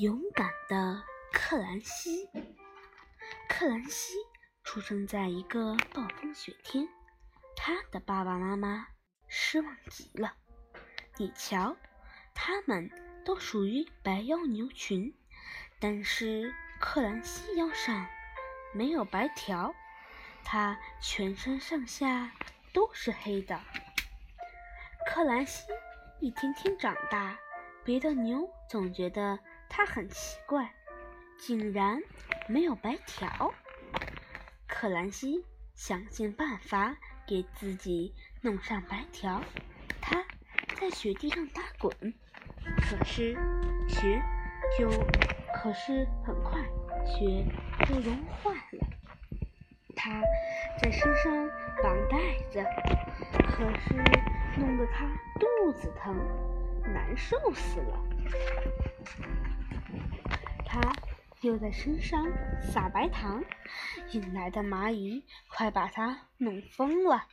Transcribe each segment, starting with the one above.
勇敢的克兰西。克兰西出生在一个暴风雪天，他的爸爸妈妈失望极了。你瞧，他们都属于白腰牛群，但是克兰西腰上没有白条，他全身上下都是黑的。克兰西一天天长大，别的牛总觉得他很奇怪，竟然没有白条。克兰西想尽办法给自己弄上白条，他在雪地上打滚，可是雪就可是很快雪就融化了。他在身上绑带子，可是弄得他肚子疼，难受死了。他又在身上撒白糖，引来的蚂蚁快把他弄疯了。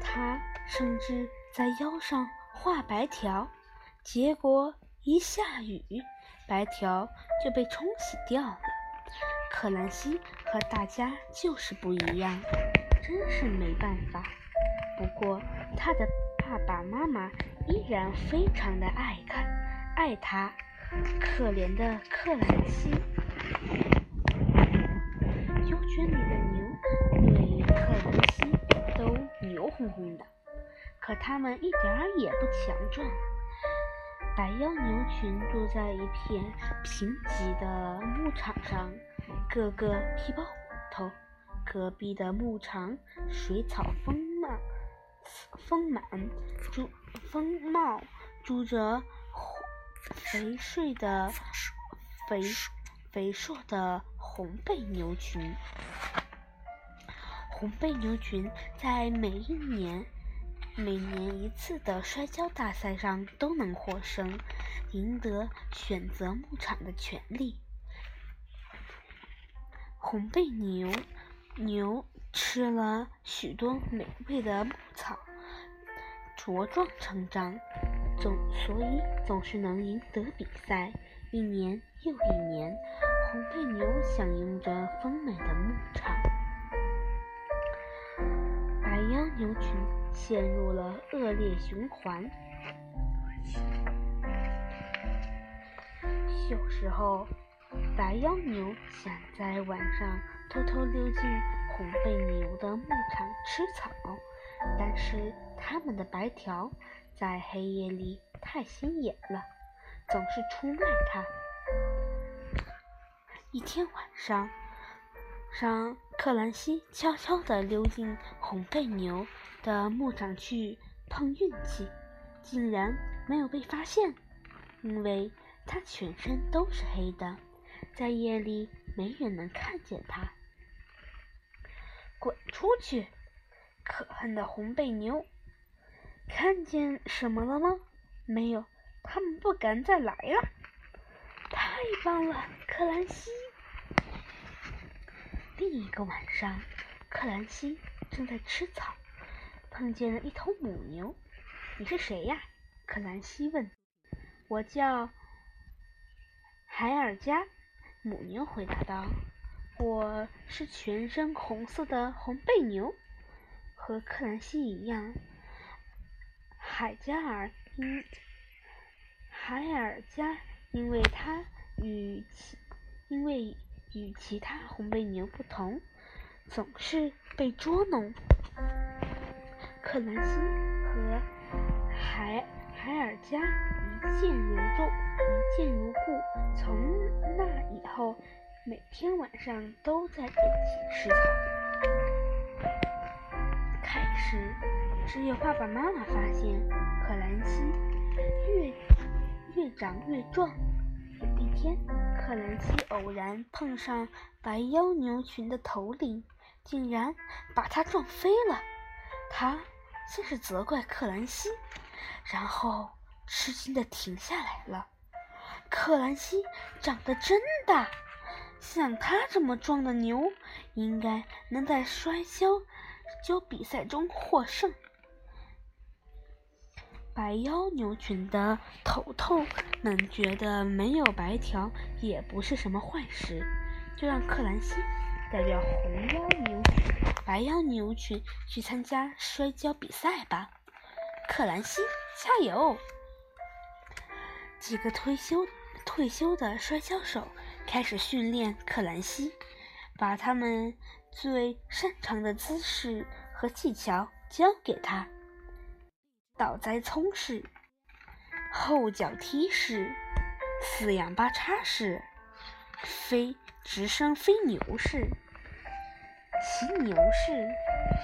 他甚至在腰上画白条，结果一下雨，白条就被冲洗掉了。克兰西和大家就是不一样，真是没办法。不过他的爸爸妈妈依然非常的爱看爱他。可怜的克兰西，牛圈里的牛对克兰西都牛哄哄的，可他们一点儿也不强壮。白腰牛群住在一片贫瘠的牧场上。个个皮包骨头，隔壁的牧场水草丰茂，丰满，住丰茂，住着肥硕的肥肥硕的红背牛群。红背牛群在每一年每年一次的摔跤大赛上都能获胜，赢得选择牧场的权利。红背牛牛吃了许多美味的牧草，茁壮成长，总所以总是能赢得比赛。一年又一年，红背牛享用着丰美的牧场，白腰牛群陷入了恶劣循环。有时候。白腰牛想在晚上偷偷溜进红背牛的牧场吃草，但是它们的白条在黑夜里太显眼了，总是出卖它。一天晚上，让克兰西悄悄地溜进红背牛的牧场去碰运气，竟然没有被发现，因为他全身都是黑的。在夜里，没人能看见他。滚出去！可恨的红背牛！看见什么了吗？没有，他们不敢再来了。太棒了，克兰西！另一个晚上，克兰西正在吃草，碰见了一头母牛。你是谁呀？克兰西问。我叫海尔加。母牛回答道：“我是全身红色的红背牛，和克兰西一样。海加尔因海尔加，因为它与其因为与其他红背牛不同，总是被捉弄。克兰西和海海尔加一见如故，一见如故。从那以后，每天晚上都在一起吃草。开始，只有爸爸妈妈发现克兰西越越长越壮。有一天，克兰西偶然碰上白腰牛群的头领，竟然把他撞飞了。他先是责怪克兰西，然后。吃惊的停下来了。克兰西长得真大，像他这么壮的牛，应该能在摔跤跤比赛中获胜。白腰牛群的头头们觉得没有白条也不是什么坏事，就让克兰西代表红腰牛群、白腰牛群去参加摔跤比赛吧。克兰西，加油！几个退休退休的摔跤手开始训练克兰西，把他们最擅长的姿势和技巧教给他：倒栽葱式、后脚踢式、四仰八叉式、飞直升飞牛式、骑牛式、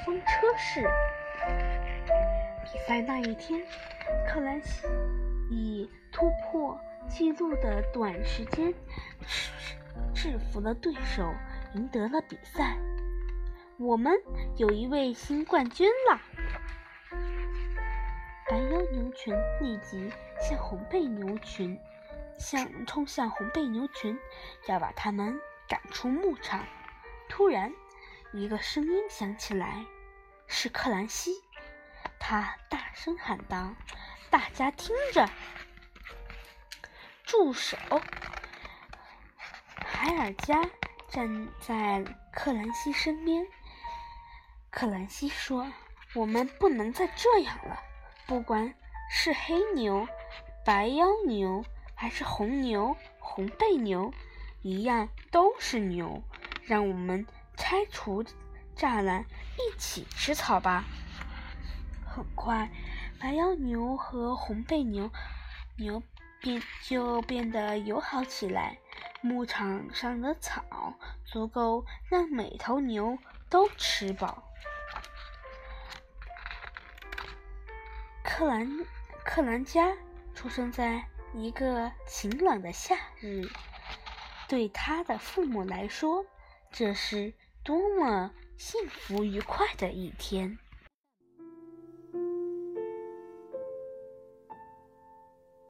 风车式。比赛那一天，克兰西以突破记录的短时间制服了对手，赢得了比赛。我们有一位新冠军啦！白腰牛群立即向红背牛群向冲向红背牛群，要把他们赶出牧场。突然，一个声音响起来，是克兰西。他大声喊道：“大家听着，助手！”海尔加站在克兰西身边。克兰西说：“我们不能再这样了。不管是黑牛、白腰牛，还是红牛、红背牛，一样都是牛。让我们拆除栅栏，一起吃草吧。”很快，白腰牛和红背牛牛变就变得友好起来。牧场上的草足够让每头牛都吃饱。克兰克兰加出生在一个晴朗的夏日，对他的父母来说，这是多么幸福愉快的一天。